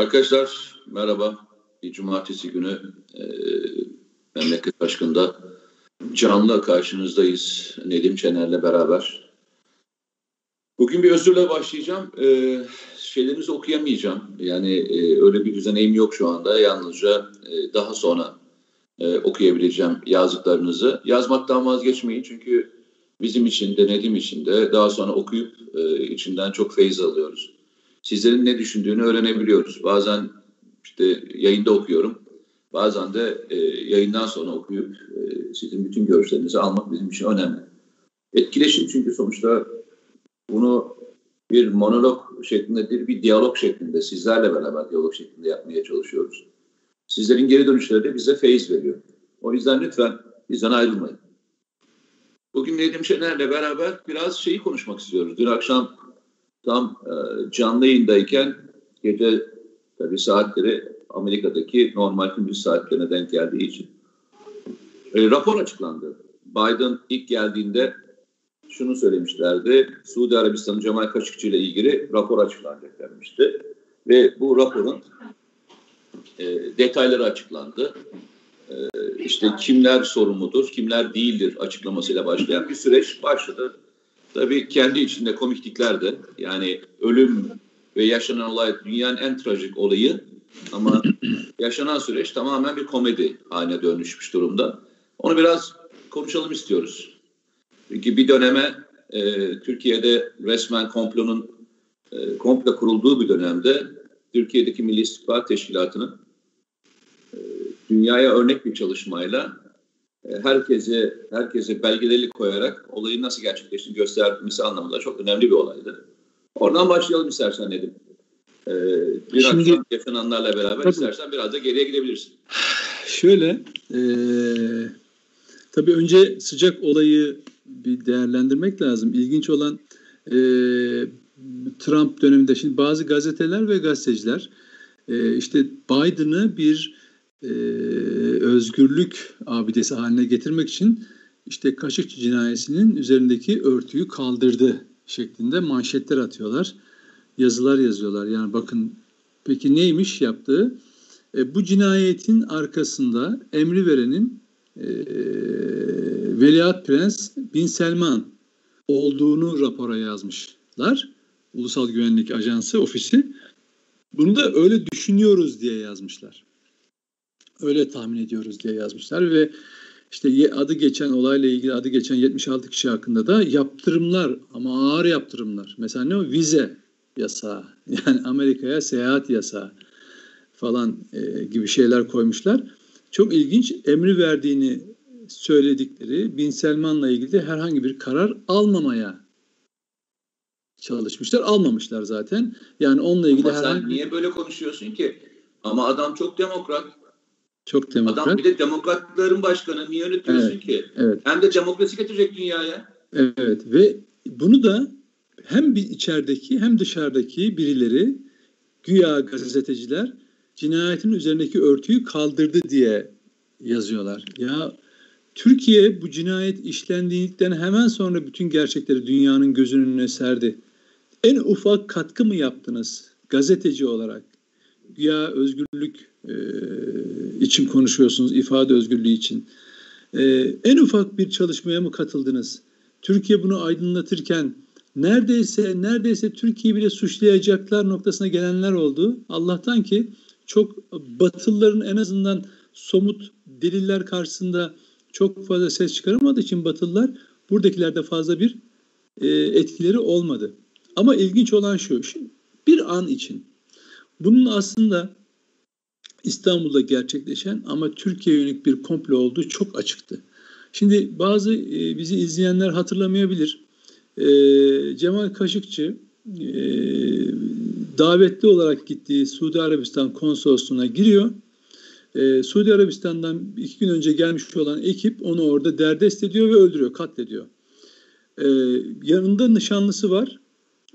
Arkadaşlar merhaba. Cumartesi günü e, Memleket Aşkı'nda canlı karşınızdayız. Nedim Çener'le beraber. Bugün bir özürle başlayacağım. E, şeylerinizi okuyamayacağım. Yani e, öyle bir düzeneğim yok şu anda. Yalnızca e, daha sonra e, okuyabileceğim yazdıklarınızı. Yazmaktan vazgeçmeyin çünkü bizim için de Nedim için de daha sonra okuyup e, içinden çok feyiz alıyoruz sizlerin ne düşündüğünü öğrenebiliyoruz. Bazen işte yayında okuyorum. Bazen de e, yayından sonra okuyup e, sizin bütün görüşlerinizi almak bizim için önemli. Etkileşim çünkü sonuçta bunu bir monolog şeklinde değil, bir diyalog şeklinde, sizlerle beraber diyalog şeklinde yapmaya çalışıyoruz. Sizlerin geri dönüşleri de bize feyiz veriyor. O yüzden lütfen bizden ayrılmayın. Bugün Nedim Şener'le beraber biraz şeyi konuşmak istiyoruz. Dün akşam tam e, canlı yayındayken gece tabi saatleri Amerika'daki normal gündüz saatlerine denk geldiği için e, rapor açıklandı. Biden ilk geldiğinde şunu söylemişlerdi. Suudi Arabistan'ın Cemal Kaşıkçı ile ilgili rapor açıklanacak denmişti. Ve bu raporun e, detayları açıklandı. E, işte kimler sorumludur, kimler değildir açıklamasıyla başlayan bir süreç başladı. Tabii kendi içinde komiklikler de yani ölüm ve yaşanan olay dünyanın en trajik olayı ama yaşanan süreç tamamen bir komedi haline dönüşmüş durumda. Onu biraz konuşalım istiyoruz. Çünkü bir döneme e, Türkiye'de resmen komplonun e, komple kurulduğu bir dönemde Türkiye'deki Milli İstihbarat Teşkilatı'nın e, dünyaya örnek bir çalışmayla herkese herkese belgeleri koyarak olayın nasıl gerçekleştiğini göstermesi anlamında çok önemli bir olaydı. Oradan başlayalım istersen Nedim. Ee, bir Şimdi, akşam yaşananlarla beraber tabii, istersen biraz da geriye gidebilirsin. Şöyle, e, tabii önce sıcak olayı bir değerlendirmek lazım. İlginç olan e, Trump döneminde şimdi bazı gazeteler ve gazeteciler e, işte Biden'ı bir e, özgürlük abidesi haline getirmek için işte Kaşıkçı cinayesinin üzerindeki örtüyü kaldırdı şeklinde manşetler atıyorlar. Yazılar yazıyorlar. Yani bakın peki neymiş yaptığı? E, bu cinayetin arkasında emri verenin e, Veliaht Prens Bin Selman olduğunu rapora yazmışlar. Ulusal Güvenlik Ajansı ofisi. Bunu da öyle düşünüyoruz diye yazmışlar. Öyle tahmin ediyoruz diye yazmışlar ve işte adı geçen olayla ilgili adı geçen 76 kişi hakkında da yaptırımlar ama ağır yaptırımlar. Mesela ne o? Vize yasağı. Yani Amerika'ya seyahat yasağı falan e, gibi şeyler koymuşlar. Çok ilginç emri verdiğini söyledikleri Bin Selman'la ilgili herhangi bir karar almamaya çalışmışlar. Almamışlar zaten. Yani onunla ilgili Ama herhangi... sen niye böyle konuşuyorsun ki? Ama adam çok demokrat. Çok demokrat. Adam bir de demokratların başkanı. Niye yönetiyorsun evet, ki? Evet. Hem de demokrasi getirecek dünyaya. Evet ve bunu da hem bir içerideki hem dışarıdaki birileri güya gazeteciler cinayetin üzerindeki örtüyü kaldırdı diye yazıyorlar. Ya Türkiye bu cinayet işlendiğinden hemen sonra bütün gerçekleri dünyanın gözünün önüne serdi. En ufak katkı mı yaptınız gazeteci olarak? Ya özgürlük e, için konuşuyorsunuz, ifade özgürlüğü için. E, en ufak bir çalışmaya mı katıldınız? Türkiye bunu aydınlatırken neredeyse neredeyse Türkiye'yi bile suçlayacaklar noktasına gelenler oldu. Allah'tan ki çok Batılıların en azından somut deliller karşısında çok fazla ses çıkaramadığı için Batılılar buradakilerde fazla bir e, etkileri olmadı. Ama ilginç olan şu, bir an için bunun aslında İstanbul'da gerçekleşen ama Türkiye yönelik bir komplo olduğu çok açıktı. Şimdi bazı e, bizi izleyenler hatırlamayabilir. E, Cemal Kaşıkçı e, davetli olarak gittiği Suudi Arabistan konsolosluğuna giriyor. E, Suudi Arabistan'dan iki gün önce gelmiş olan ekip onu orada derdest ediyor ve öldürüyor, katlediyor. Yanında nişanlısı var.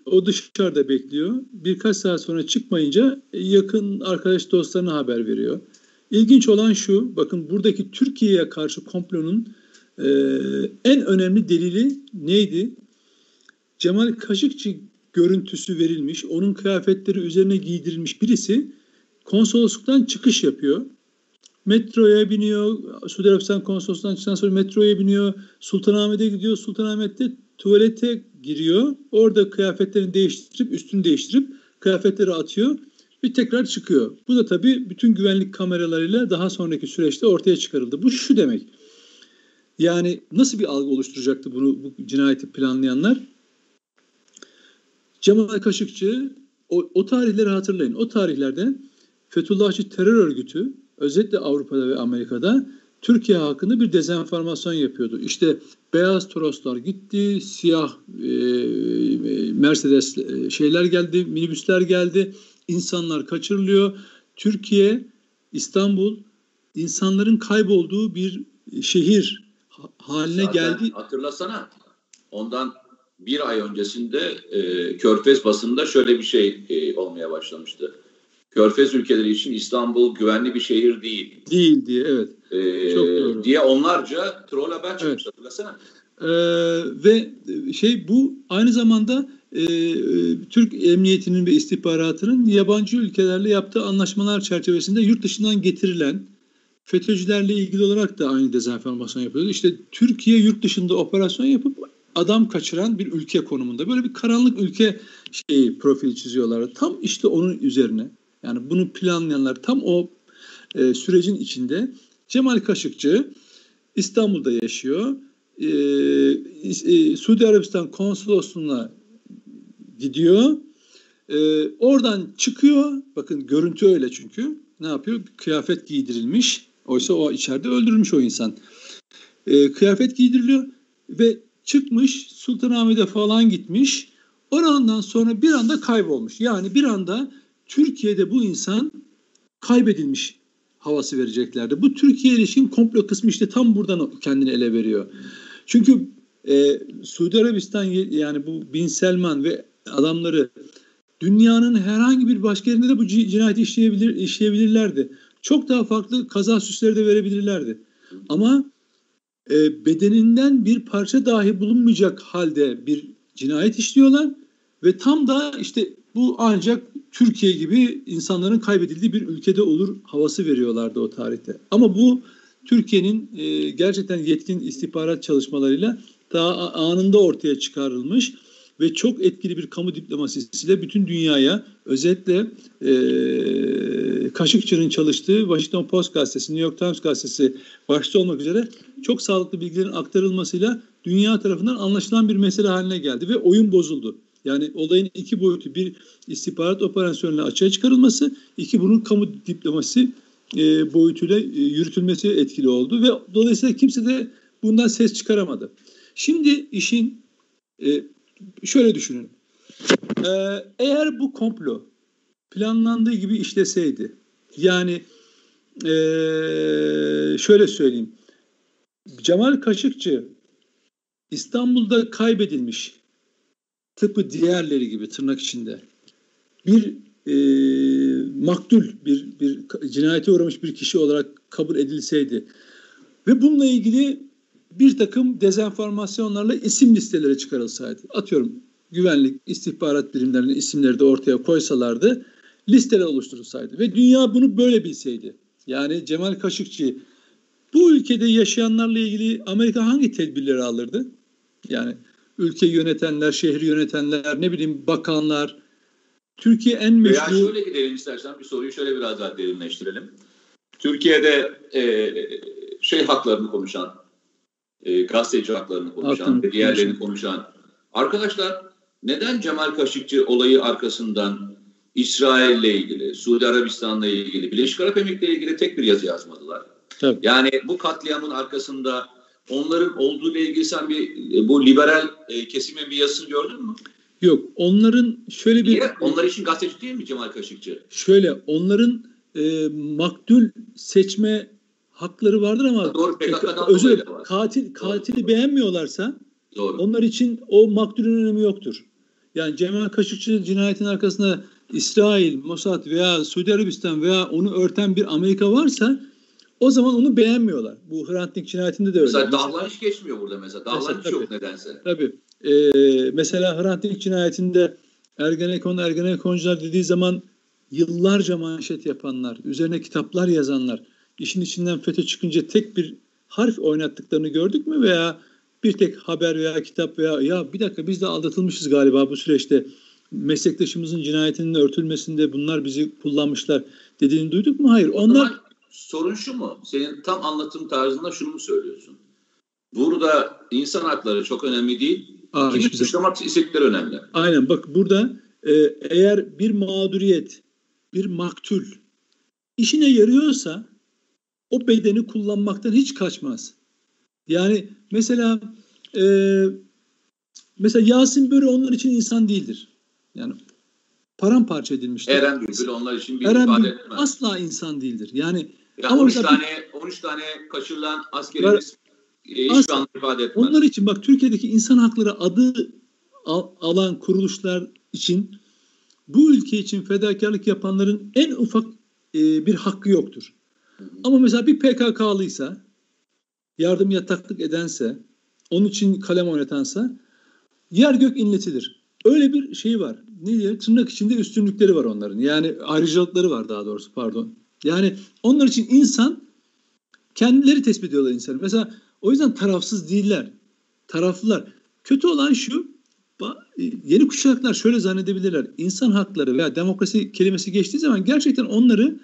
O dışarıda bekliyor. Birkaç saat sonra çıkmayınca yakın arkadaş dostlarına haber veriyor. İlginç olan şu, bakın buradaki Türkiye'ye karşı komplonun e, en önemli delili neydi? Cemal Kaşıkçı görüntüsü verilmiş, onun kıyafetleri üzerine giydirilmiş birisi konsolosluktan çıkış yapıyor. Metroya biniyor. Suudi Arabistan konsolosluğundan çıktıktan sonra metroya biniyor. Sultanahmet'e gidiyor. Sultanahmet'te tuvalete giriyor. Orada kıyafetlerini değiştirip üstünü değiştirip kıyafetleri atıyor bir tekrar çıkıyor. Bu da tabii bütün güvenlik kameralarıyla daha sonraki süreçte ortaya çıkarıldı. Bu şu demek. Yani nasıl bir algı oluşturacaktı bunu bu cinayeti planlayanlar? Cemal Kaşıkçı o, o tarihleri hatırlayın. O tarihlerde Fethullahçı terör örgütü özellikle Avrupa'da ve Amerika'da Türkiye hakkında bir dezenformasyon yapıyordu. İşte beyaz Toroslar gitti, siyah e, Mercedes e, şeyler geldi, minibüsler geldi, insanlar kaçırılıyor. Türkiye, İstanbul insanların kaybolduğu bir şehir haline Zaten geldi. Hatırlasana ondan bir ay öncesinde e, Körfez basında şöyle bir şey e, olmaya başlamıştı. Körfez ülkeleri için İstanbul güvenli bir şehir değil. Değil diye evet. E, Çok doğru. Diye onlarca troll haber çıkmış evet. hatırlasana. Ee, ve şey bu aynı zamanda e, Türk Emniyeti'nin ve istihbaratının yabancı ülkelerle yaptığı anlaşmalar çerçevesinde yurt dışından getirilen FETÖ'cülerle ilgili olarak da aynı dezenformasyon yapıyordu. İşte Türkiye yurt dışında operasyon yapıp adam kaçıran bir ülke konumunda. Böyle bir karanlık ülke şeyi profil çiziyorlar. Tam işte onun üzerine. Yani bunu planlayanlar tam o e, sürecin içinde. Cemal Kaşıkçı İstanbul'da yaşıyor. E, e, Suudi Arabistan konsolosluğuna gidiyor. E, oradan çıkıyor. Bakın görüntü öyle çünkü. Ne yapıyor? Kıyafet giydirilmiş. Oysa o içeride öldürülmüş o insan. E, kıyafet giydiriliyor ve çıkmış Sultanahmet'e falan gitmiş. Orandan sonra bir anda kaybolmuş. Yani bir anda Türkiye'de bu insan kaybedilmiş havası vereceklerdi. Bu Türkiye ilişkin komplo kısmı işte tam buradan kendini ele veriyor. Çünkü e, Suudi Arabistan yani bu Bin Selman ve adamları dünyanın herhangi bir başka yerinde de bu cinayeti işleyebilir, işleyebilirlerdi. Çok daha farklı kaza süsleri de verebilirlerdi. Ama e, bedeninden bir parça dahi bulunmayacak halde bir cinayet işliyorlar ve tam da işte bu ancak Türkiye gibi insanların kaybedildiği bir ülkede olur havası veriyorlardı o tarihte. Ama bu Türkiye'nin e, gerçekten yetkin istihbarat çalışmalarıyla daha anında ortaya çıkarılmış ve çok etkili bir kamu diplomasisiyle bütün dünyaya özetle e, Kaşıkçı'nın çalıştığı Washington Post gazetesi, New York Times gazetesi başta olmak üzere çok sağlıklı bilgilerin aktarılmasıyla dünya tarafından anlaşılan bir mesele haline geldi ve oyun bozuldu. Yani olayın iki boyutu bir istihbarat operasyonuyla açığa çıkarılması, iki bunun kamu diplomasi e, boyutuyla e, yürütülmesi etkili oldu ve dolayısıyla kimse de bundan ses çıkaramadı. Şimdi işin e, şöyle düşünün. E, eğer bu komplo planlandığı gibi işleseydi, yani e, şöyle söyleyeyim, Cemal Kaşıkçı İstanbul'da kaybedilmiş tıpkı diğerleri gibi tırnak içinde bir e, maktul bir, bir cinayete uğramış bir kişi olarak kabul edilseydi ve bununla ilgili bir takım dezenformasyonlarla isim listeleri çıkarılsaydı. Atıyorum güvenlik, istihbarat birimlerinin isimleri de ortaya koysalardı listeler oluşturulsaydı ve dünya bunu böyle bilseydi. Yani Cemal Kaşıkçı bu ülkede yaşayanlarla ilgili Amerika hangi tedbirleri alırdı? Yani ülke yönetenler, şehri yönetenler, ne bileyim bakanlar, Türkiye en meşru... Veya şöyle gidelim istersen bir soruyu şöyle biraz daha derinleştirelim. Türkiye'de e, şey haklarını konuşan, e, gazeteci haklarını konuşan ve diğerlerini konuşan arkadaşlar neden Cemal Kaşıkçı olayı arkasından İsrail'le ilgili, Suudi Arabistan'la ilgili, Birleşik Arap Emirlikleri'yle ilgili tek bir yazı yazmadılar? Tabii. Yani bu katliamın arkasında onların olduğu ile ilgili sen bir e, bu liberal e, kesimin bir yazısını gördün mü? Yok. Onların şöyle bir... Niye? Onlar için gazeteci değil mi Cemal Kaşıkçı? Şöyle onların e, maktul seçme hakları vardır ama Doğru, PKK'dan özür katil katili Doğru. beğenmiyorlarsa Doğru. onlar için o maktulün önemi yoktur. Yani Cemal Kaşıkçı cinayetin arkasında İsrail, Mossad veya Suudi Arabistan veya onu örten bir Amerika varsa o zaman onu beğenmiyorlar. Bu Hrant Dink cinayetinde de öyle. Mesela hiç geçmiyor burada mesela. Dahlan hiç yok nedense. Tabii. Ee, mesela Hrant Dink cinayetinde Ergenekon, Ergenekoncular dediği zaman yıllarca manşet yapanlar, üzerine kitaplar yazanlar, işin içinden FETÖ çıkınca tek bir harf oynattıklarını gördük mü veya bir tek haber veya kitap veya ya bir dakika biz de aldatılmışız galiba bu süreçte meslektaşımızın cinayetinin örtülmesinde bunlar bizi kullanmışlar dediğini duyduk mu? Hayır. Onlar sorun şu mu? Senin tam anlatım tarzında şunu mu söylüyorsun? Burada insan hakları çok önemli değil. Aa, Kimi suçlamak istedikleri önemli. Aynen bak burada e, eğer bir mağduriyet, bir maktul işine yarıyorsa o bedeni kullanmaktan hiç kaçmaz. Yani mesela e, mesela Yasin Börü onlar için insan değildir. Yani paramparça edilmiştir. Eren Bülbül onlar için bir Eren ifade etmez. Asla insan değildir. Yani ya ama 13 tane 13 tane kaçırılan askerimiz e, hiçbir anlam ifade etmez. Onlar için bak Türkiye'deki insan hakları adı alan kuruluşlar için bu ülke için fedakarlık yapanların en ufak e, bir hakkı yoktur. Ama mesela bir PKK'lıysa, yardım yataklık edense, onun için kalem oynatansa yer gök inletilir. Öyle bir şey var. Ne diye? Tırnak içinde üstünlükleri var onların. Yani ayrıcalıkları var daha doğrusu pardon. Yani onlar için insan kendileri tespit ediyorlar insanı. Mesela o yüzden tarafsız değiller. Taraflılar. Kötü olan şu yeni kuşaklar şöyle zannedebilirler. İnsan hakları veya demokrasi kelimesi geçtiği zaman gerçekten onları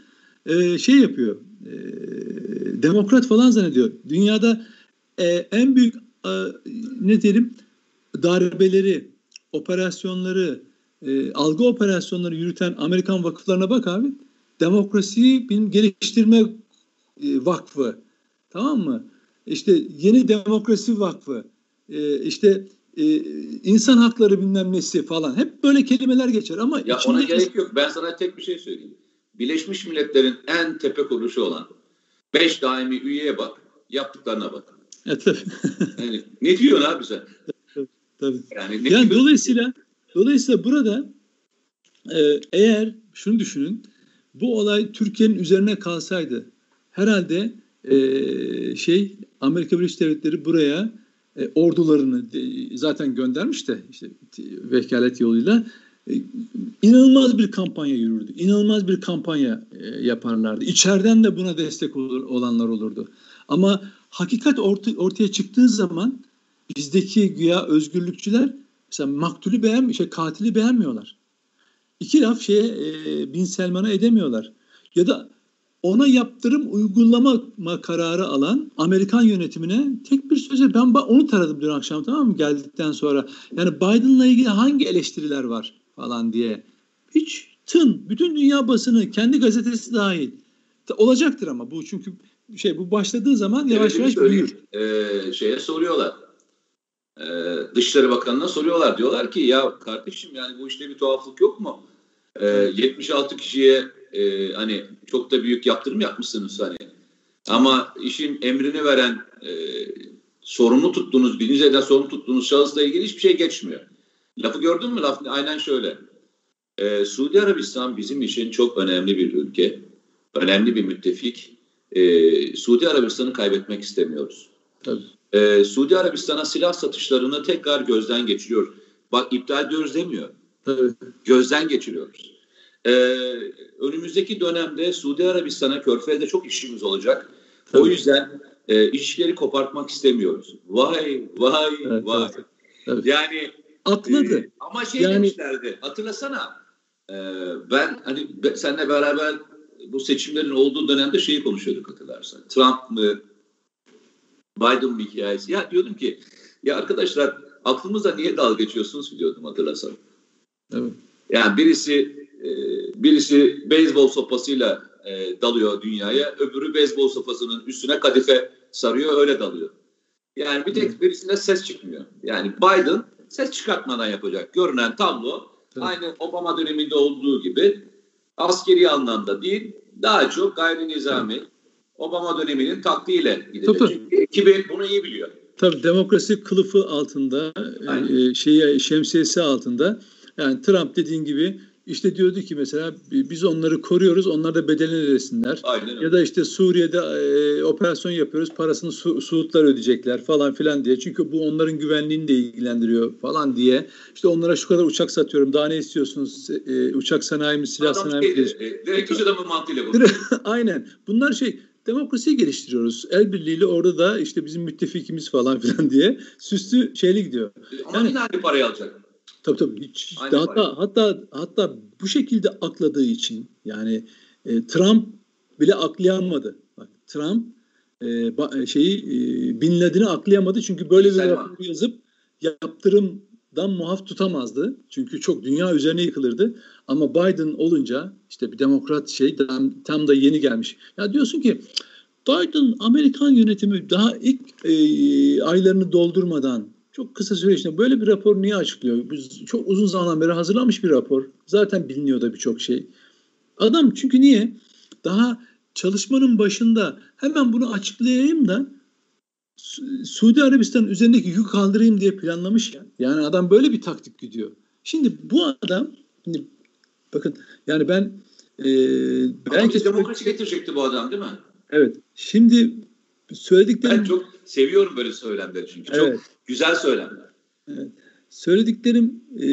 e, şey yapıyor. E, demokrat falan zannediyor. Dünyada e, en büyük e, ne diyelim darbeleri, operasyonları, e, algı operasyonları yürüten Amerikan vakıflarına bak abi. Demokrasiyi bilim geliştirme e, vakfı. Tamam mı? İşte yeni demokrasi vakfı. E, işte e, insan hakları bilmem nesi falan. Hep böyle kelimeler geçer ama ya ona gerek yok. Ben sana tek bir şey söyleyeyim. Birleşmiş Milletler'in en tepe kuruluşu olan beş daimi üyeye bak. Yaptıklarına bak. Tabii. yani, ne diyorsun abi sen? Tabii. Yani, ne yani dolayısıyla dolayısıyla burada e, eğer şunu düşünün bu olay Türkiye'nin üzerine kalsaydı herhalde e, şey Amerika Birleşik Devletleri buraya e, ordularını e, zaten göndermiş de işte vekalet yoluyla e, inanılmaz bir kampanya yürürdü. İnanılmaz bir kampanya e, yaparlardı. İçeriden de buna destek olur, olanlar olurdu. Ama hakikat orta, ortaya çıktığı zaman bizdeki güya özgürlükçüler mesela maktulü beğenmiyor, şey, katili beğenmiyorlar. İki laf şeye e, Bin Selman'a edemiyorlar. Ya da ona yaptırım uygulama kararı alan Amerikan yönetimine tek bir sözle ben onu taradım dün akşam tamam mı geldikten sonra. Yani Biden'la ilgili hangi eleştiriler var falan diye. Hiç tın bütün dünya basını kendi gazetesi dahil. Olacaktır ama bu çünkü şey bu başladığı zaman yavaş yavaş büyür. Ee, şeye soruyorlar. Ee, Dışişleri Bakanı'na soruyorlar. Diyorlar ki ya kardeşim yani bu işte bir tuhaflık yok mu? Ee, 76 kişiye e, hani çok da büyük yaptırım yapmışsınız hani. Ama işin emrini veren e, sorumlu tuttuğunuz, birinci elden sorumlu tuttuğunuz şahısla ilgili hiçbir şey geçmiyor. Lafı gördün mü? Laf aynen şöyle. E, Suudi Arabistan bizim için çok önemli bir ülke. Önemli bir müttefik. E, Suudi Arabistan'ı kaybetmek istemiyoruz. Tabii. E, Suudi Arabistan'a silah satışlarını tekrar gözden geçiriyor. Bak iptal ediyoruz demiyor. Gözden geçiriyoruz. Ee, önümüzdeki dönemde Suudi Arabistan'a Körfez'de çok işimiz olacak. Tabii. O yüzden e, işleri kopartmak istemiyoruz. Vay vay evet, vay. Evet, evet. Yani atladı. E, ama şey yani... demişlerdi. Hatırlasana. E, ben hani seninle beraber bu seçimlerin olduğu dönemde şeyi konuşuyorduk hatırlarsan. Trump mı Biden mı hikayesi. Ya diyordum ki ya arkadaşlar aklımızda niye dalga geçiyorsunuz diyordum hatırlarsan. Evet. Yani birisi e, birisi beyzbol sopasıyla e, dalıyor dünyaya, öbürü beyzbol sopasının üstüne kadife sarıyor, öyle dalıyor. Yani bir tek birisinde ses çıkmıyor. Yani Biden ses çıkartmadan yapacak. Görünen tablo evet. aynı Obama döneminde olduğu gibi askeri anlamda değil, daha çok gayri nizami evet. Obama döneminin taktiğiyle gidecek. Tabii. Çünkü ekibi bunu iyi biliyor. Tabii demokrasi kılıfı altında, e, şeyi şemsiyesi altında yani Trump dediğin gibi işte diyordu ki mesela biz onları koruyoruz, onlar da bedelini ödesinler. Aynen. Ya da işte Suriye'de e, operasyon yapıyoruz, parasını Su Suudlar ödeyecekler falan filan diye. Çünkü bu onların güvenliğini de ilgilendiriyor falan diye. İşte onlara şu kadar uçak satıyorum, daha ne istiyorsunuz? E, uçak sanayimiz, silah sanayimiz. E, direkt köşe adamın mantığıyla bu. Aynen. Bunlar şey demokrasiyi geliştiriyoruz. El birliğiyle orada da işte bizim müttefikimiz falan filan diye süslü şeyli gidiyor. Ama yani, yine aynı parayı alacak. Tabii tabii. Hiç, hatta, hatta hatta bu şekilde akladığı için yani e, Trump bile aklayamadı. Bak Trump e, ba, e, şeyi e, Bin Laden'i aklayamadı çünkü böyle bir rapor yazıp yaptırımdan muaf tutamazdı. Çünkü çok dünya üzerine yıkılırdı. Ama Biden olunca işte bir demokrat şey tam, tam da yeni gelmiş. Ya diyorsun ki Biden Amerikan yönetimi daha ilk e, aylarını doldurmadan çok kısa süre içinde böyle bir rapor niye açıklıyor? Biz çok uzun zaman beri hazırlanmış bir rapor. Zaten biliniyor da birçok şey. Adam çünkü niye? Daha çalışmanın başında hemen bunu açıklayayım da Suudi Arabistan üzerindeki yük kaldırayım diye planlamış ya. Yani adam böyle bir taktik gidiyor. Şimdi bu adam şimdi bakın yani ben e, belki demokrasi getirecekti bu adam değil mi? Evet. Şimdi söylediklerim ben çok seviyorum böyle söylemleri çünkü evet. çok güzel söylemler. Evet. Söylediklerim e,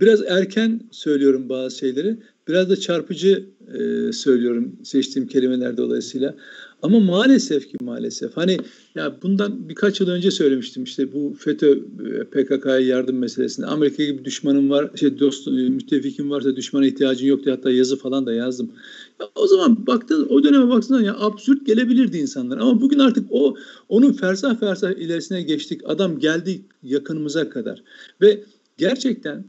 biraz erken söylüyorum bazı şeyleri. Biraz da çarpıcı e, söylüyorum seçtiğim kelimeler dolayısıyla. Ama maalesef ki maalesef hani ya bundan birkaç yıl önce söylemiştim işte bu FETÖ e, PKK'ya yardım meselesinde Amerika gibi düşmanım var şey dost e, müttefikim varsa düşmana ihtiyacın yok diye hatta yazı falan da yazdım. Ya o zaman baktın o döneme baktığında ya absürt gelebilirdi insanlar ama bugün artık o onun fersah fersah ilerisine geçtik. Adam geldi yakınımıza kadar ve gerçekten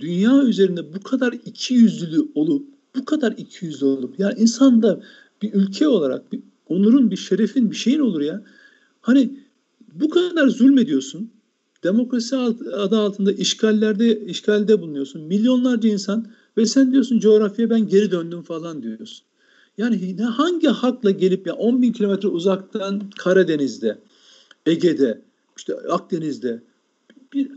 dünya üzerinde bu kadar iki yüzlülü olup bu kadar iki yüzlü olup yani insanda bir ülke olarak bir onurun, bir şerefin, bir şeyin olur ya. Hani bu kadar zulmediyorsun. Demokrasi adı altında işgallerde işgalde bulunuyorsun. Milyonlarca insan ve sen diyorsun coğrafyaya ben geri döndüm falan diyorsun. Yani hangi hakla gelip ya 10 bin kilometre uzaktan Karadeniz'de, Ege'de, işte Akdeniz'de bir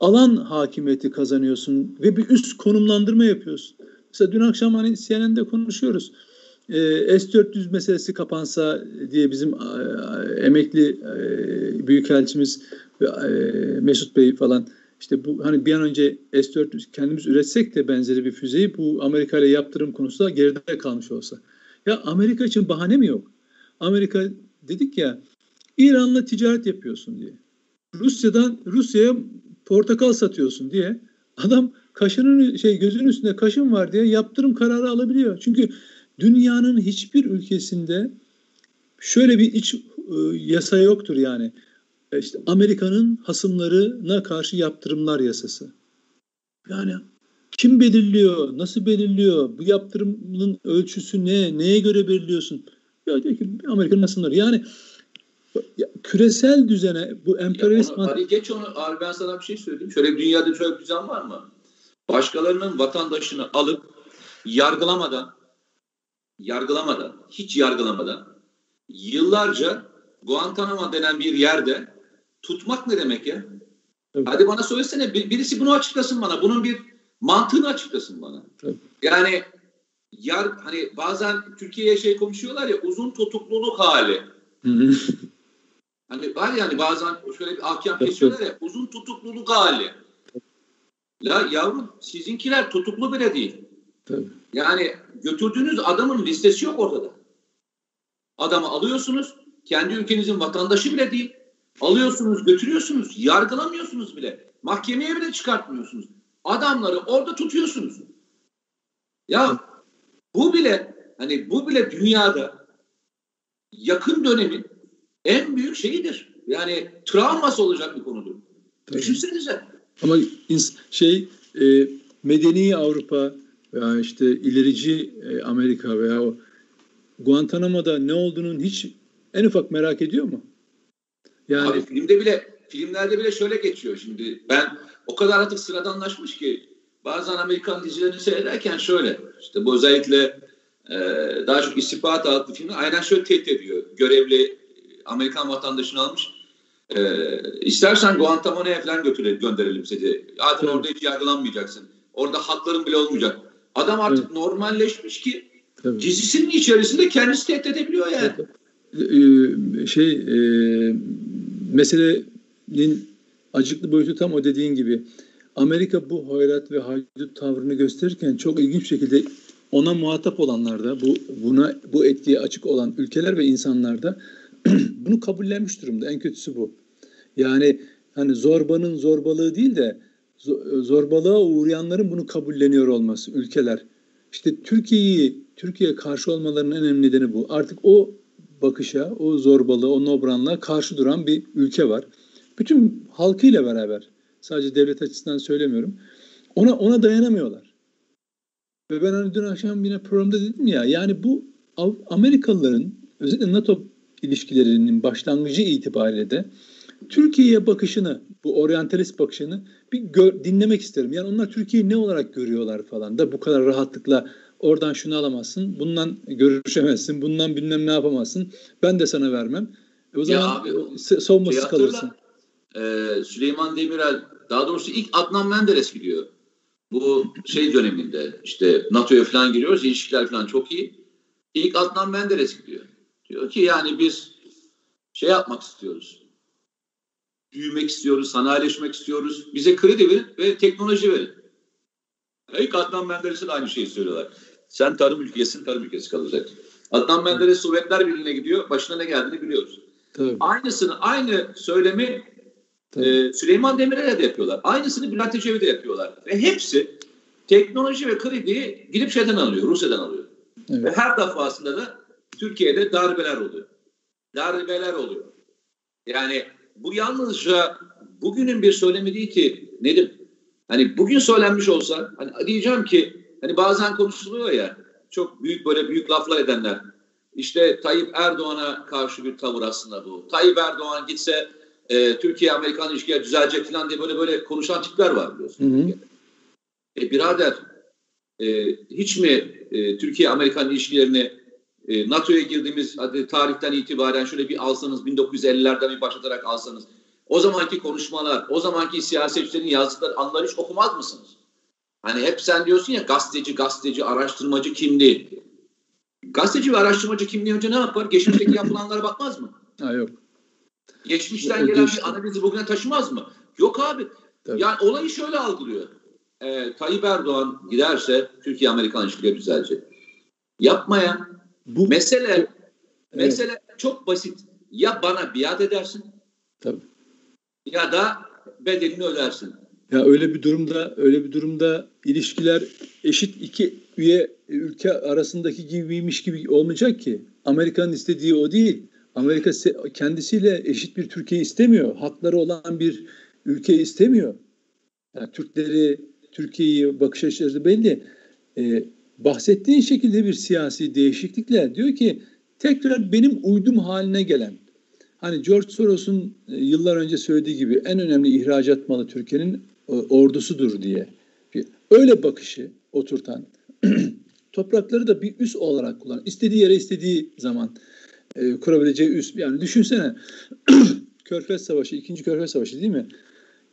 alan hakimiyeti kazanıyorsun ve bir üst konumlandırma yapıyorsun. Mesela dün akşam hani CNN'de konuşuyoruz e, S-400 meselesi kapansa diye bizim e, emekli e, büyükelçimiz e, Mesut Bey falan işte bu hani bir an önce S-400 kendimiz üretsek de benzeri bir füzeyi bu Amerika ile yaptırım konusunda geride kalmış olsa. Ya Amerika için bahane mi yok? Amerika dedik ya İran'la ticaret yapıyorsun diye. Rusya'dan Rusya'ya portakal satıyorsun diye adam kaşının şey gözünün üstünde kaşın var diye yaptırım kararı alabiliyor. Çünkü Dünyanın hiçbir ülkesinde şöyle bir iç e, yasa yoktur yani. E, işte Amerika'nın hasımlarına karşı yaptırımlar yasası. Yani kim belirliyor? Nasıl belirliyor? Bu yaptırımın ölçüsü ne? Neye göre belirliyorsun? Ya diyor ki Amerika'nın hasımları. Yani ya, küresel düzene bu emperyalist... Onu, hadi geç onu. Abi ben sana bir şey söyleyeyim. Şöyle bir dünyada şöyle bir düzen var mı? Başkalarının vatandaşını alıp yargılamadan yargılamadan, hiç yargılamadan yıllarca Guantanamo denen bir yerde tutmak ne demek ya? Evet. Hadi bana söylesene birisi bunu açıklasın bana. Bunun bir mantığını açıklasın bana. Evet. Yani yar hani bazen Türkiye'ye şey konuşuyorlar ya uzun tutukluluk hali. hani var yani bazen şöyle bir ahkam kesiyorlar ya uzun tutukluluk hali. La yavrum sizinkiler tutuklu bile değil. Tabii. Yani götürdüğünüz adamın listesi yok ortada. Adamı alıyorsunuz, kendi ülkenizin vatandaşı bile değil. Alıyorsunuz, götürüyorsunuz, yargılamıyorsunuz bile. Mahkemeye bile çıkartmıyorsunuz. Adamları orada tutuyorsunuz. Ya bu bile hani bu bile dünyada yakın dönemin en büyük şeyidir. Yani travması olacak bir konudur. Tabii. Düşünsenize. Ama şey e, medeni Avrupa veya işte ilerici e, Amerika veya o Guantanamo'da ne olduğunun hiç en ufak merak ediyor mu? Yani Abi filmde bile filmlerde bile şöyle geçiyor şimdi. Ben o kadar artık sıradanlaşmış ki bazen Amerikan dizilerini seyrederken şöyle işte bu özellikle e, daha çok istihbarat adlı filmi aynen şöyle tehdit ediyor. Görevli Amerikan vatandaşını almış. E, istersen Guantanamo'ya falan götürelim, gönderelim sizi. Zaten orada hiç yargılanmayacaksın Orada hakların bile olmayacak. Adam artık evet. normalleşmiş ki Tabii. dizisinin içerisinde kendisi tehdit edebiliyor yani. Ee, şey e, meselenin acıklı boyutu tam o dediğin gibi. Amerika bu hayrat ve haydut tavrını gösterirken çok ilginç şekilde ona muhatap olanlarda, bu buna bu etkiye açık olan ülkeler ve insanlarda bunu kabullenmiş durumda. En kötüsü bu. Yani hani zorbanın zorbalığı değil de zorbalığa uğrayanların bunu kabulleniyor olması ülkeler. İşte Türkiye'yi Türkiye'ye karşı olmalarının en önemli nedeni bu. Artık o bakışa, o zorbalığa, o nobranlığa karşı duran bir ülke var. Bütün halkıyla beraber, sadece devlet açısından söylemiyorum. Ona ona dayanamıyorlar. Ve ben hani dün akşam yine programda dedim ya, yani bu Amerikalıların özellikle NATO ilişkilerinin başlangıcı itibariyle de Türkiye'ye bakışını, bu oryantalist bakışını bir gör, dinlemek isterim. Yani onlar Türkiye'yi ne olarak görüyorlar falan da bu kadar rahatlıkla oradan şunu alamazsın, bundan görüşemezsin, bundan bilmem ne yapamazsın. Ben de sana vermem. E o zaman ya abi, şey kalırsın. E, Süleyman Demirel, daha doğrusu ilk Adnan Menderes gidiyor. Bu şey döneminde işte NATO'ya falan giriyoruz, ilişkiler falan çok iyi. İlk Adnan Menderes gidiyor. Diyor ki yani biz şey yapmak istiyoruz büyümek istiyoruz, sanayileşmek istiyoruz. Bize kredi verin ve teknoloji verin. İlk Adnan Menderes'e de aynı şeyi söylüyorlar. Sen tarım ülkesin, tarım ülkesi kalacak. Adnan Menderes Sovyetler Birliği'ne gidiyor. Başına ne geldiğini biliyoruz. Tabii. Aynısını, aynı söylemi e, Süleyman Demirel'e de yapıyorlar. Aynısını Bülent Ecevit'e yapıyorlar. Ve hepsi teknoloji ve krediyi gidip şeyden alıyor, Rusya'dan alıyor. Evet. Ve her defasında da Türkiye'de darbeler oluyor. Darbeler oluyor. Yani bu yalnızca bugünün bir söylemi değil ki Nedim. Hani bugün söylenmiş olsa hani diyeceğim ki hani bazen konuşuluyor ya çok büyük böyle büyük laflar edenler. İşte Tayyip Erdoğan'a karşı bir tavır aslında bu. Tayyip Erdoğan gitse e, Türkiye-Amerikan ilişkileri düzelecek falan diye böyle böyle konuşan tipler var biliyorsun. Hı hı. E, birader e, hiç mi e, Türkiye-Amerikan ilişkilerini e, NATO'ya girdiğimiz hadi tarihten itibaren şöyle bir alsanız 1950'lerden bir başlatarak alsanız o zamanki konuşmalar, o zamanki siyasetçilerin yazdıkları anları hiç okumaz mısınız? Hani hep sen diyorsun ya gazeteci, gazeteci, araştırmacı kimliği. Gazeteci ve araştırmacı kimliği önce ne yapar? Geçmişteki yapılanlara bakmaz mı? Ha yok. Geçmişten gelen bir analizi bugüne taşımaz mı? Yok abi. Tabii. Yani olayı şöyle algılıyor. Ee, Tayyip Erdoğan giderse Türkiye-Amerikan ilişkileri düzelecek. Yapmaya bu mesele evet. mesele çok basit. Ya bana biat edersin. Tabii. Ya da bedelini ödersin. Ya öyle bir durumda öyle bir durumda ilişkiler eşit iki üye ülke arasındaki gibiymiş gibi olmayacak ki. Amerika'nın istediği o değil. Amerika kendisiyle eşit bir Türkiye istemiyor. Hakları olan bir ülke istemiyor. Yani Türkleri, Türkiye'yi bakış açısı belli. Ee, bahsettiğin şekilde bir siyasi değişiklikle diyor ki tekrar benim uydum haline gelen hani George Soros'un e, yıllar önce söylediği gibi en önemli ihracat malı Türkiye'nin e, ordusudur diye öyle bakışı oturtan toprakları da bir üs olarak kullan. istediği yere istediği zaman e, kurabileceği üs. Yani düşünsene Körfez Savaşı, ikinci Körfez Savaşı değil mi?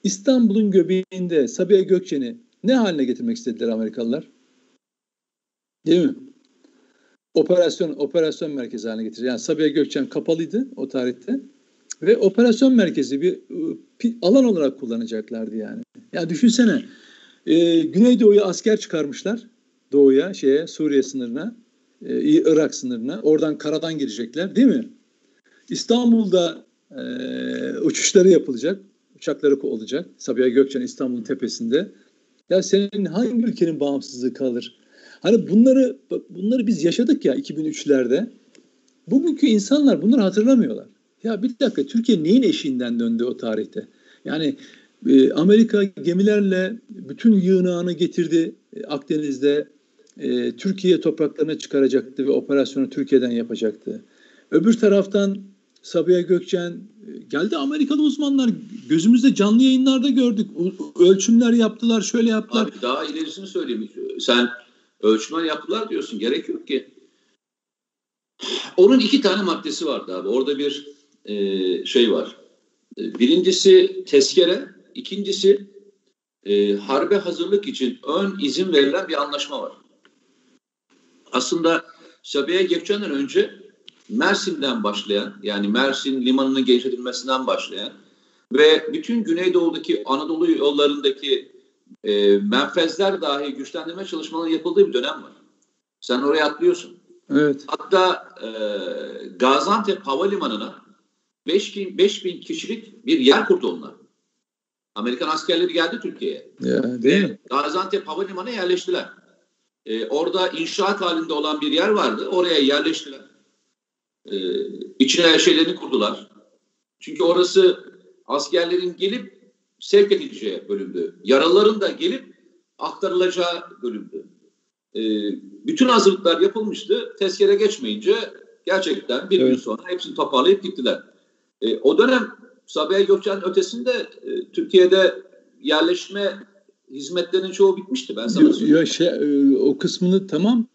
İstanbul'un göbeğinde Sabiha Gökçen'i ne haline getirmek istediler Amerikalılar? Değil mi? Operasyon operasyon merkezi haline getirecek. Yani Sabiha Gökçen kapalıydı o tarihte ve operasyon merkezi bir alan olarak kullanacaklardı yani. Ya düşünsene e, Güneydoğu'ya asker çıkarmışlar doğuya şeye Suriye sınırına e, Irak sınırına oradan karadan girecekler değil mi? İstanbul'da e, uçuşları yapılacak uçakları olacak Sabiha Gökçen İstanbul'un tepesinde. Ya senin hangi ülkenin bağımsızlığı kalır? Hani bunları bunları biz yaşadık ya 2003'lerde. Bugünkü insanlar bunları hatırlamıyorlar. Ya bir dakika Türkiye neyin eşiğinden döndü o tarihte? Yani e, Amerika gemilerle bütün yığınağını getirdi e, Akdeniz'de. E, Türkiye topraklarına çıkaracaktı ve operasyonu Türkiye'den yapacaktı. Öbür taraftan Sabiha Gökçen e, geldi Amerikalı uzmanlar gözümüzde canlı yayınlarda gördük. Ölçümler yaptılar, şöyle yaptılar. Abi daha ilerisini söyleyeyim. Sen ölçmen yaptılar diyorsun. Gerek yok ki. Onun iki tane maddesi vardı abi. Orada bir e, şey var. E, birincisi tezkere, ikincisi e, harbe hazırlık için ön izin verilen bir anlaşma var. Aslında Sabiha Gökçen'den önce Mersin'den başlayan yani Mersin limanının genişletilmesinden başlayan ve bütün Güneydoğu'daki Anadolu yollarındaki e, menfezler dahi güçlendirme çalışmalarının yapıldığı bir dönem var. Sen oraya atlıyorsun. Evet. Hatta e, Gaziantep Havalimanı'na 5000 5000 kişilik bir yer kurdu onlar. Amerikan askerleri geldi Türkiye'ye. Ya, değil mi? Gaziantep Havalimanı'na yerleştiler. E, orada inşaat halinde olan bir yer vardı. Oraya yerleştiler. E, içine her şeylerini kurdular. Çünkü orası askerlerin gelip sevk edileceği bölümdü. Yaralıların da gelip aktarılacağı bölümdü. E, bütün hazırlıklar yapılmıştı. Tezkere geçmeyince gerçekten bir evet. gün sonra hepsini toparlayıp gittiler. E, o dönem Sabiha Gökçen'in ötesinde e, Türkiye'de yerleşme hizmetlerinin çoğu bitmişti ben sana söyleyeyim. Ya şey, e, o kısmını tamam.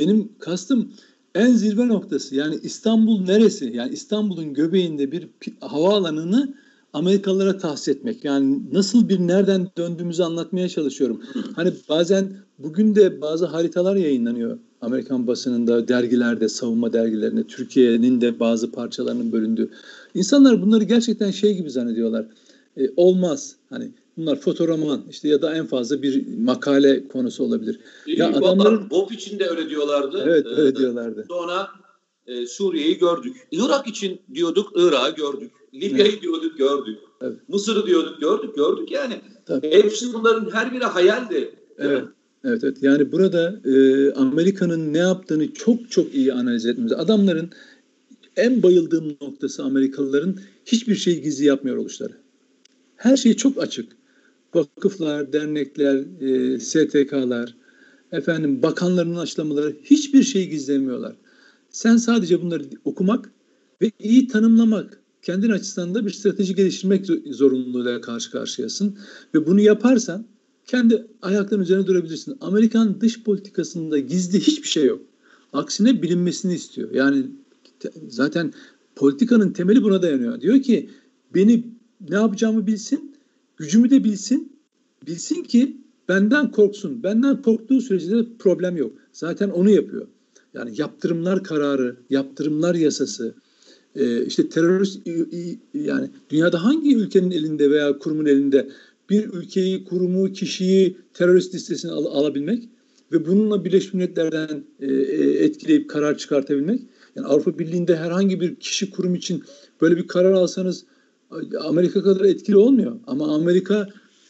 Benim kastım en zirve noktası. Yani İstanbul neresi? Yani İstanbul'un göbeğinde bir havaalanını Amerikalılara tahsis etmek. Yani nasıl bir nereden döndüğümüzü anlatmaya çalışıyorum. Hani bazen bugün de bazı haritalar yayınlanıyor. Amerikan basınında, dergilerde, savunma dergilerinde, Türkiye'nin de bazı parçalarının bölündüğü. İnsanlar bunları gerçekten şey gibi zannediyorlar. E, olmaz. Hani bunlar fotoroman işte ya da en fazla bir makale konusu olabilir. Ya e, adamların Bob için de öyle diyorlardı. Evet, öyle ee, diyorlardı. Sonra e, Suriye'yi gördük. Irak için diyorduk, Irak'ı gördük. Libya'yı evet. diyorduk, gördük. Evet. Mısır'ı diyorduk, gördük, gördük yani. Tabii. Hepsi bunların her biri hayaldi. Evet. Evet, evet. Yani burada e, Amerika'nın ne yaptığını çok çok iyi analiz etmemiz. Adamların en bayıldığım noktası Amerikalıların hiçbir şey gizli yapmıyor oluşları. Her şey çok açık. Vakıflar, dernekler, e, STK'lar, efendim bakanların açıklamaları hiçbir şey gizlemiyorlar. Sen sadece bunları okumak ve iyi tanımlamak, kendin açısından da bir strateji geliştirmek zorunluluğuyla karşı karşıyasın. Ve bunu yaparsan kendi ayakların üzerine durabilirsin. Amerikan dış politikasında gizli hiçbir şey yok. Aksine bilinmesini istiyor. Yani zaten politikanın temeli buna dayanıyor. Diyor ki beni ne yapacağımı bilsin, gücümü de bilsin. Bilsin ki benden korksun. Benden korktuğu sürece de problem yok. Zaten onu yapıyor. Yani yaptırımlar kararı, yaptırımlar yasası, e, işte terörist yani dünyada hangi ülkenin elinde veya kurumun elinde bir ülkeyi, kurumu, kişiyi terörist listesine al, alabilmek ve bununla Birleşmiş Milletler'den e, e, etkileyip karar çıkartabilmek. Yani Avrupa Birliği'nde herhangi bir kişi, kurum için böyle bir karar alsanız Amerika kadar etkili olmuyor. Ama Amerika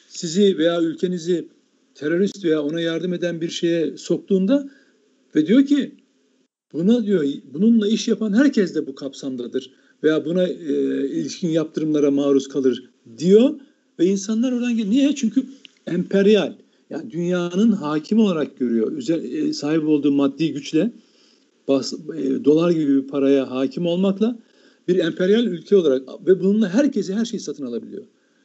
sizi veya ülkenizi terörist veya ona yardım eden bir şeye soktuğunda ve diyor ki buna diyor bununla iş yapan herkes de bu kapsamdadır veya buna e, ilişkin yaptırımlara maruz kalır diyor ve insanlar oradan geliyor. Niye? Çünkü emperyal yani dünyanın hakim olarak görüyor. Üzer, e, sahip olduğu maddi güçle bas, e, dolar gibi bir paraya hakim olmakla bir emperyal ülke olarak ve bununla herkesi her şeyi satın alabiliyor.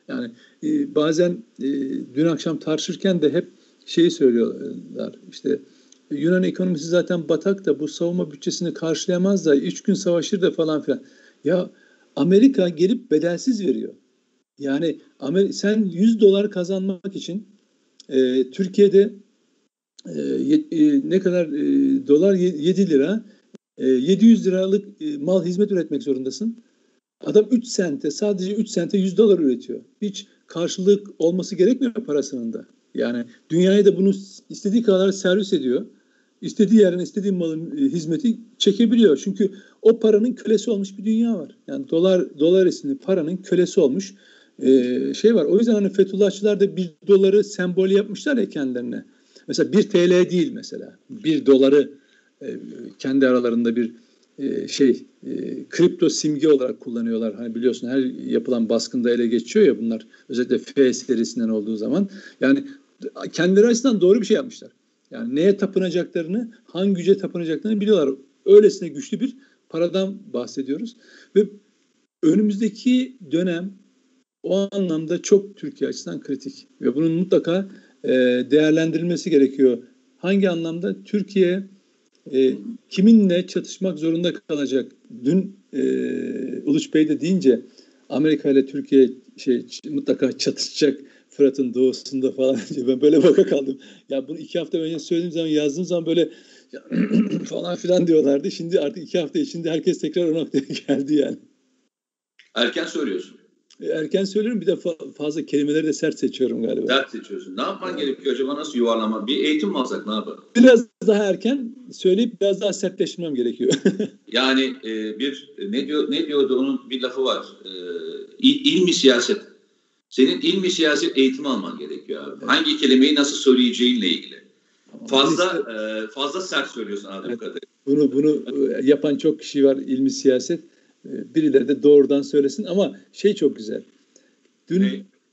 Yani e, bazen e, dün akşam tartışırken de hep şeyi söylüyorlar işte Yunan ekonomisi zaten batak da bu savunma bütçesini karşılayamaz da üç gün savaşır da falan filan. Ya Amerika gelip bedelsiz veriyor. Yani Amer sen 100 dolar kazanmak için e, Türkiye'de e, e, ne kadar e, dolar 7 lira e, 700 liralık e, mal hizmet üretmek zorundasın. Adam 3 sente sadece 3 sente 100 dolar üretiyor. Hiç karşılık olması gerekmiyor parasının da. Yani dünyaya da bunu istediği kadar servis ediyor. İstediği yerden istediği malın e, hizmeti çekebiliyor. Çünkü o paranın kölesi olmuş bir dünya var. Yani dolar dolar isimli paranın kölesi olmuş e, şey var. O yüzden hani Fethullahçılar da bir doları sembol yapmışlar ya kendilerine. Mesela bir TL değil mesela. Bir doları e, kendi aralarında bir e, şey e, kripto simge olarak kullanıyorlar. Hani biliyorsun her yapılan baskında ele geçiyor ya bunlar. Özellikle F serisinden olduğu zaman. Yani kendileri açısından doğru bir şey yapmışlar. Yani neye tapınacaklarını, hangi güce tapınacaklarını biliyorlar. Öylesine güçlü bir paradan bahsediyoruz. Ve önümüzdeki dönem o anlamda çok Türkiye açısından kritik ve bunun mutlaka e, değerlendirilmesi gerekiyor. Hangi anlamda? Türkiye e, kiminle çatışmak zorunda kalacak? Dün e, Uluç Bey de deyince Amerika ile Türkiye şey mutlaka çatışacak Fırat'ın doğusunda falan. ben böyle baka kaldım. Ya bunu iki hafta önce söylediğim zaman yazdığım zaman böyle falan filan diyorlardı. Şimdi artık iki hafta içinde herkes tekrar o noktaya geldi yani. Erken söylüyorsun. E, erken söylüyorum bir de fazla kelimeleri de sert seçiyorum galiba. Sert seçiyorsun. Ne yapman gerekiyor acaba? Nasıl yuvarlama? Bir eğitim mi alsak ne yapalım? Biraz daha erken söyleyip biraz daha sertleşmem gerekiyor. yani e, bir ne diyor ne diyordu onun bir lafı var. E, il, ilmi siyaset. Senin ilmi siyaset eğitimi alman gerekiyor abi. Evet. Hangi kelimeyi nasıl söyleyeceğinle ilgili. Fazla işte, e, fazla sert söylüyorsun anladığım evet, kadarıyla. Bunu bunu e, yapan çok kişi var ilmi siyaset. E, birileri de doğrudan söylesin ama şey çok güzel. Dün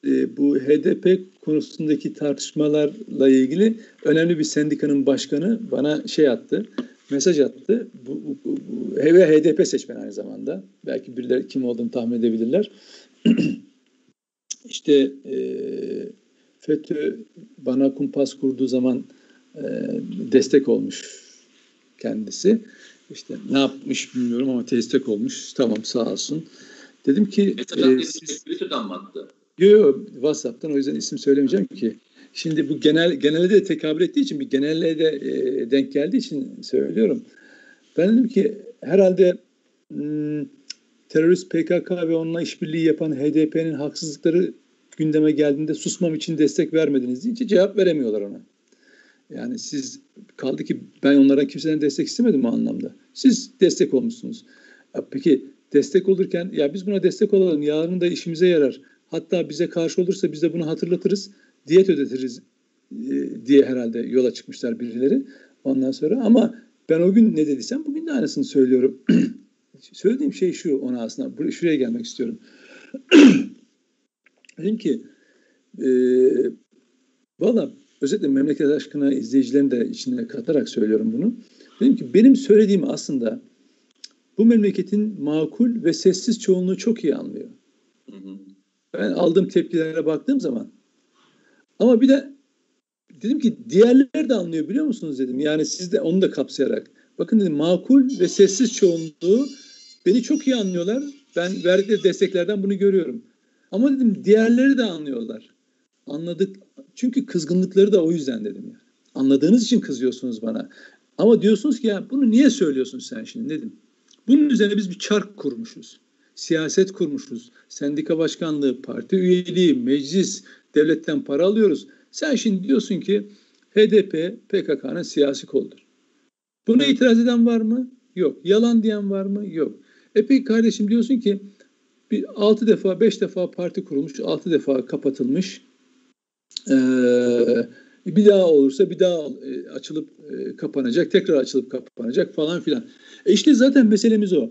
e, bu HDP konusundaki tartışmalarla ilgili önemli bir sendikanın başkanı bana şey attı, mesaj attı. Bu, bu, bu, bu HDP seçmen aynı zamanda. Belki birileri kim olduğunu tahmin edebilirler. İşte e, FETÖ bana kumpas kurduğu zaman e, destek olmuş kendisi. İşte ne yapmış bilmiyorum ama destek olmuş. Tamam sağ olsun. Dedim ki... Twitter'dan, e, siz, mı attı? Yok yok WhatsApp'tan o yüzden isim söylemeyeceğim ki. Şimdi bu genel genelde de tekabül ettiği için bir genelle de e, denk geldiği için söylüyorum. Ben dedim ki herhalde hmm, terörist PKK ve onunla işbirliği yapan HDP'nin haksızlıkları gündeme geldiğinde susmam için destek vermediniz deyince cevap veremiyorlar ona. Yani siz kaldı ki ben onlara kimseden destek istemedim o anlamda. Siz destek olmuşsunuz. Ya peki destek olurken ya biz buna destek olalım yarın da işimize yarar. Hatta bize karşı olursa biz de bunu hatırlatırız. Diyet ödetiriz e, diye herhalde yola çıkmışlar birileri. Ondan sonra ama ben o gün ne dediysem bugün de aynısını söylüyorum. Söylediğim şey şu ona aslında. Şuraya gelmek istiyorum. Dedim ki e, valla özellikle memleket aşkına izleyicilerin de içine katarak söylüyorum bunu. Dedim ki benim söylediğim aslında bu memleketin makul ve sessiz çoğunluğu çok iyi anlıyor. Hı hı. Ben aldığım tepkilere baktığım zaman. Ama bir de dedim ki diğerleri de anlıyor biliyor musunuz dedim. Yani siz de onu da kapsayarak. Bakın dedim makul ve sessiz çoğunluğu beni çok iyi anlıyorlar. Ben verdikleri desteklerden bunu görüyorum. Ama dedim diğerleri de anlıyorlar. Anladık. Çünkü kızgınlıkları da o yüzden dedim yani. Anladığınız için kızıyorsunuz bana. Ama diyorsunuz ki ya bunu niye söylüyorsun sen şimdi dedim. Bunun üzerine biz bir çark kurmuşuz. Siyaset kurmuşuz. Sendika başkanlığı, parti üyeliği, meclis, devletten para alıyoruz. Sen şimdi diyorsun ki HDP PKK'nın siyasi koludur. Buna itiraz eden var mı? Yok. Yalan diyen var mı? Yok. E peki kardeşim diyorsun ki bir altı defa, beş defa parti kurulmuş, altı defa kapatılmış. Ee, bir daha olursa bir daha e, açılıp e, kapanacak, tekrar açılıp kapanacak falan filan. E işte zaten meselemiz o.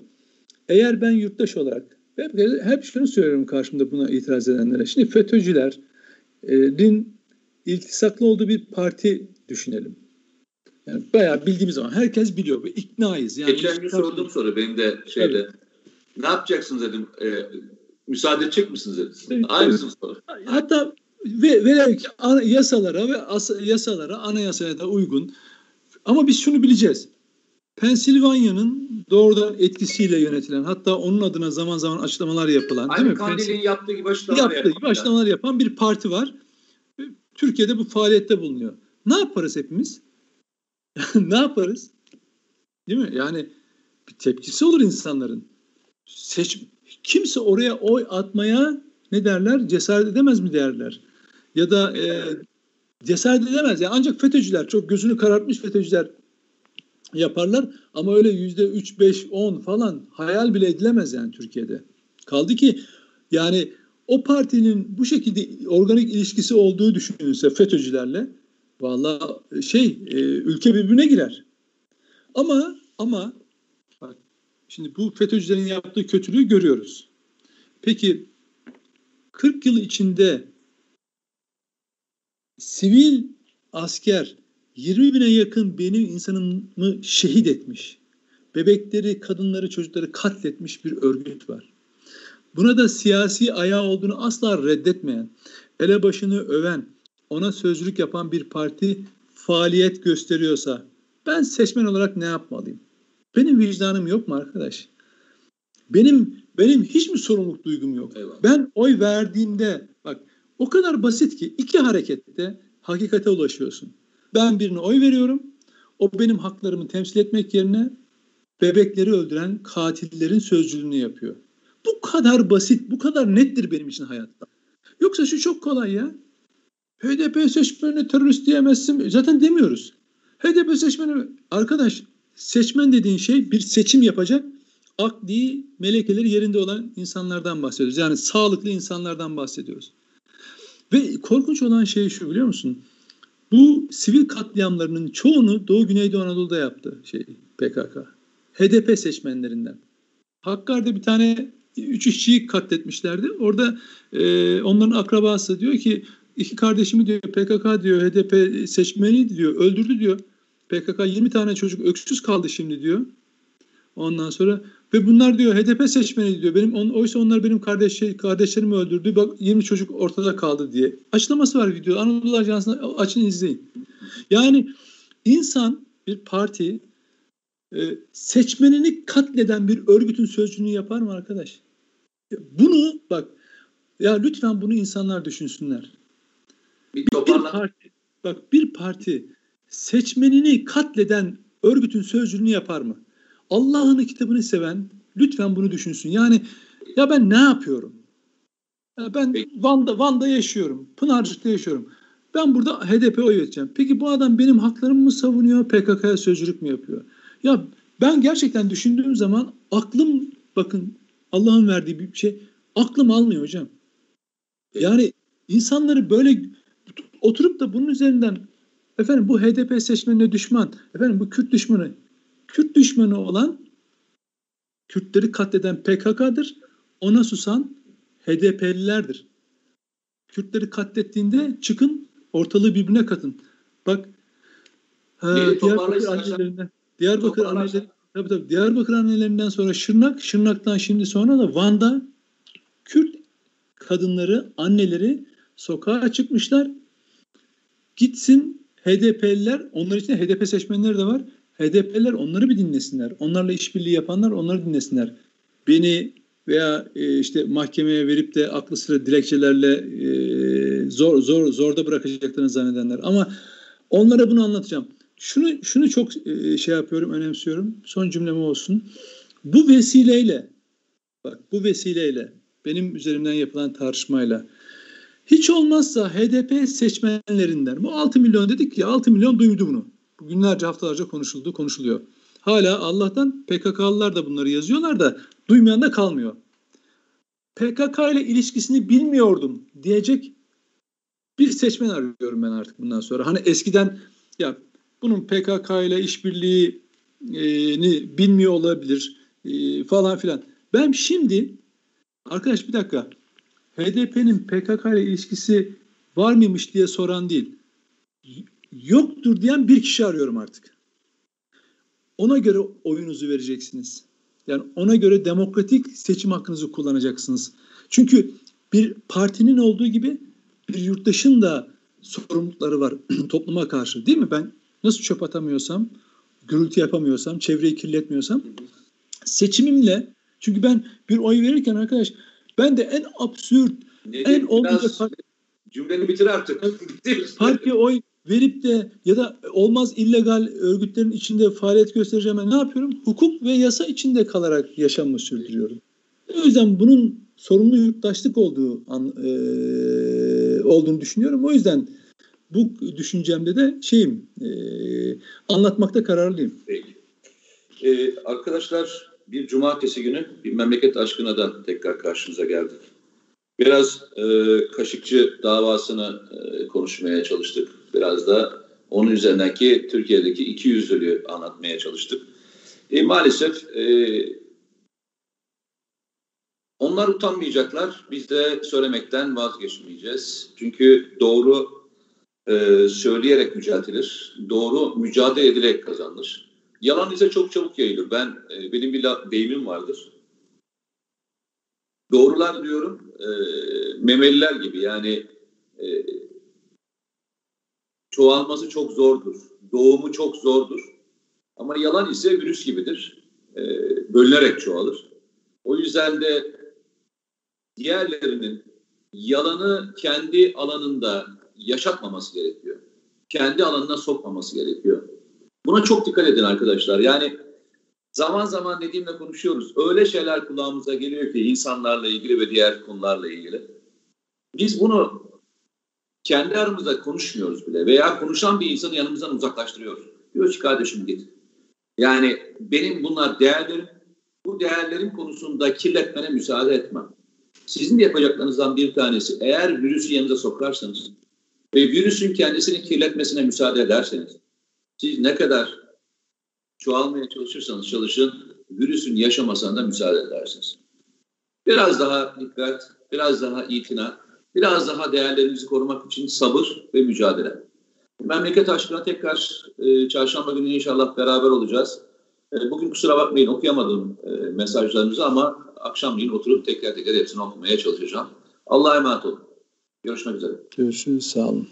Eğer ben yurttaş olarak hep, hep şunu söylüyorum karşımda buna itiraz edenlere. Şimdi FETÖ'cülerin iltisaklı olduğu bir parti düşünelim. Yani bayağı bildiğimiz zaman herkes biliyor ve iknayız. Yani Geçen gün sordum soru benim de şeyde. Evet. Ne yapacaksınız dedim. E, müsaade edecek misiniz dedim. Evet, Aynısını evet. Hatta ve ki yasalara ve as, yasalara anayasaya da uygun. Ama biz şunu bileceğiz. Pensilvanya'nın doğrudan etkisiyle yönetilen hatta onun adına zaman zaman açıklamalar yapılan Aynı değil mi? Kandil'in yaptığı gibi açıklamalar, yaptığı gibi açıklamalar yapan bir parti var. Türkiye'de bu faaliyette bulunuyor. Ne yaparız hepimiz? ne yaparız? Değil mi? Yani bir tepkisi olur insanların. Seç, kimse oraya oy atmaya ne derler? Cesaret edemez mi derler? Ya da e, cesaret edemez. Yani ancak FETÖ'cüler, çok gözünü karartmış FETÖ'cüler yaparlar ama öyle yüzde üç, beş, on falan hayal bile edilemez yani Türkiye'de. Kaldı ki yani o partinin bu şekilde organik ilişkisi olduğu düşünülse FETÖ'cülerle valla şey e, ülke birbirine girer. Ama ama bak şimdi bu FETÖ'cülerin yaptığı kötülüğü görüyoruz. Peki 40 yıl içinde sivil asker 20 bine yakın benim insanımı şehit etmiş. Bebekleri, kadınları, çocukları katletmiş bir örgüt var. Buna da siyasi ayağı olduğunu asla reddetmeyen, elebaşını öven, ona sözlük yapan bir parti faaliyet gösteriyorsa ben seçmen olarak ne yapmalıyım? Benim vicdanım yok mu arkadaş? Benim benim hiç mi sorumluluk duygum yok? Eyvallah. Ben oy verdiğimde bak O kadar basit ki iki harekette hakikate ulaşıyorsun. Ben birine oy veriyorum. O benim haklarımı temsil etmek yerine bebekleri öldüren katillerin sözcülüğünü yapıyor. Bu kadar basit, bu kadar nettir benim için hayatta. Yoksa şu çok kolay ya. HDP seçmenine terörist diyemezsin. Zaten demiyoruz. HDP seçmeni arkadaş seçmen dediğin şey bir seçim yapacak akli melekeleri yerinde olan insanlardan bahsediyoruz. Yani sağlıklı insanlardan bahsediyoruz. Ve korkunç olan şey şu biliyor musun? Bu sivil katliamlarının çoğunu Doğu Güneydoğu Anadolu'da yaptı şey PKK. HDP seçmenlerinden. Hakkari'de bir tane üç işçiyi katletmişlerdi. Orada e, onların akrabası diyor ki iki kardeşimi diyor PKK diyor HDP seçmeniydi diyor öldürdü diyor. PKK 20 tane çocuk öksüz kaldı şimdi diyor. Ondan sonra ve bunlar diyor HDP seçmeni diyor. Benim on, oysa onlar benim kardeş kardeşlerimi öldürdü. Bak 20 çocuk ortada kaldı diye. Açıklaması var video. Anadolu Ajansı'na açın izleyin. Yani insan bir parti e, seçmenini katleden bir örgütün sözcülüğünü yapar mı arkadaş? Bunu bak ya lütfen bunu insanlar düşünsünler. Bir, bir parti bak bir parti seçmenini katleden örgütün sözcülüğünü yapar mı? Allah'ın kitabını seven lütfen bunu düşünsün. Yani ya ben ne yapıyorum? Ya ben Van'da, Van'da yaşıyorum. Pınarcık'ta yaşıyorum. Ben burada HDP oy vereceğim. Peki bu adam benim haklarımı mı savunuyor? PKK'ya sözcülük mü yapıyor? Ya ben gerçekten düşündüğüm zaman aklım bakın Allah'ın verdiği bir şey aklım almıyor hocam. Yani insanları böyle oturup da bunun üzerinden efendim bu HDP seçmenine düşman, efendim bu Kürt düşmanı. Kürt düşmanı olan Kürtleri katleden PKK'dır. Ona susan HDP'lilerdir. Kürtleri katlettiğinde çıkın ortalığı birbirine katın. Bak e, Diyarbakır annelerinden Diyarbakır anneleri tabii tabii Diyarbakır annelerinden sonra Şırnak, Şırnak'tan şimdi sonra da Van'da Kürt kadınları, anneleri sokağa çıkmışlar. Gitsin HDP'liler, onlar için HDP seçmenleri de var. HDP'ler onları bir dinlesinler. Onlarla işbirliği yapanlar onları dinlesinler. Beni veya e, işte mahkemeye verip de aklı sıra dilekçelerle e, zor zor zorda bırakacaklarını zannedenler. Ama onlara bunu anlatacağım. Şunu şunu çok e, şey yapıyorum, önemsiyorum. Son cümlem olsun. Bu vesileyle bak bu vesileyle benim üzerimden yapılan tartışmayla hiç olmazsa HDP seçmenlerinden bu 6 milyon dedik ya 6 milyon duydu bunu. Günlerce haftalarca konuşuldu, konuşuluyor. Hala Allah'tan PKK'lılar da bunları yazıyorlar da duymayan da kalmıyor. PKK ile ilişkisini bilmiyordum diyecek bir seçmen arıyorum ben artık bundan sonra. Hani eskiden ya bunun PKK ile işbirliğini bilmiyor olabilir e, falan filan. Ben şimdi arkadaş bir dakika HDP'nin PKK ile ilişkisi var mıymış diye soran değil yoktur diyen bir kişi arıyorum artık. Ona göre oyunuzu vereceksiniz. Yani ona göre demokratik seçim hakkınızı kullanacaksınız. Çünkü bir partinin olduğu gibi bir yurttaşın da sorumlulukları var topluma karşı değil mi? Ben nasıl çöp atamıyorsam, gürültü yapamıyorsam, çevreyi kirletmiyorsam seçimimle çünkü ben bir oy verirken arkadaş ben de en absürt, Nedir? en olmayacak cümleni bitir artık. Partiye oy verip de ya da olmaz illegal örgütlerin içinde faaliyet göstereceğim ne yapıyorum? Hukuk ve yasa içinde kalarak yaşamımı sürdürüyorum. O yüzden bunun sorumlu yurttaşlık olduğu an, e, olduğunu düşünüyorum. O yüzden bu düşüncemde de şeyim e, anlatmakta kararlıyım. Peki. Ee, arkadaşlar bir cumartesi günü bir memleket aşkına da tekrar karşınıza geldik. Biraz e, Kaşıkçı davasını e, konuşmaya çalıştık. Biraz da onun üzerindeki Türkiye'deki iki yüzlülüğü anlatmaya çalıştık. E, maalesef e, onlar utanmayacaklar. Biz de söylemekten vazgeçmeyeceğiz. Çünkü doğru e, söyleyerek mücadele Doğru mücadele ederek kazanılır. Yalan ise çok çabuk yayılır. Ben e, benim bir deyimim vardır. Doğrular diyorum e, memeliler gibi yani e, çoğalması çok zordur. Doğumu çok zordur. Ama yalan ise virüs gibidir. E, bölünerek çoğalır. O yüzden de diğerlerinin yalanı kendi alanında yaşatmaması gerekiyor. Kendi alanına sokmaması gerekiyor. Buna çok dikkat edin arkadaşlar. Yani zaman zaman Nedim'le konuşuyoruz. Öyle şeyler kulağımıza geliyor ki insanlarla ilgili ve diğer konularla ilgili. Biz bunu kendi aramızda konuşmuyoruz bile veya konuşan bir insanı yanımızdan uzaklaştırıyoruz. Diyor ki kardeşim git. Yani benim bunlar değerlerim. Bu değerlerin konusunda kirletmene müsaade etmem. Sizin de yapacaklarınızdan bir tanesi eğer virüsü yanınıza sokarsanız ve virüsün kendisini kirletmesine müsaade ederseniz siz ne kadar çoğalmaya çalışırsanız çalışın virüsün yaşamasına da müsaade edersiniz. Biraz daha dikkat, biraz daha itina, biraz daha değerlerimizi korumak için sabır ve mücadele. Memleket aşkına tekrar e, çarşamba günü inşallah beraber olacağız. E, bugün kusura bakmayın okuyamadım e, mesajlarınızı ama akşamleyin oturup tekrar tekrar hepsini okumaya çalışacağım. Allah'a emanet olun. Görüşmek üzere. Görüşürüz. Sağ olun.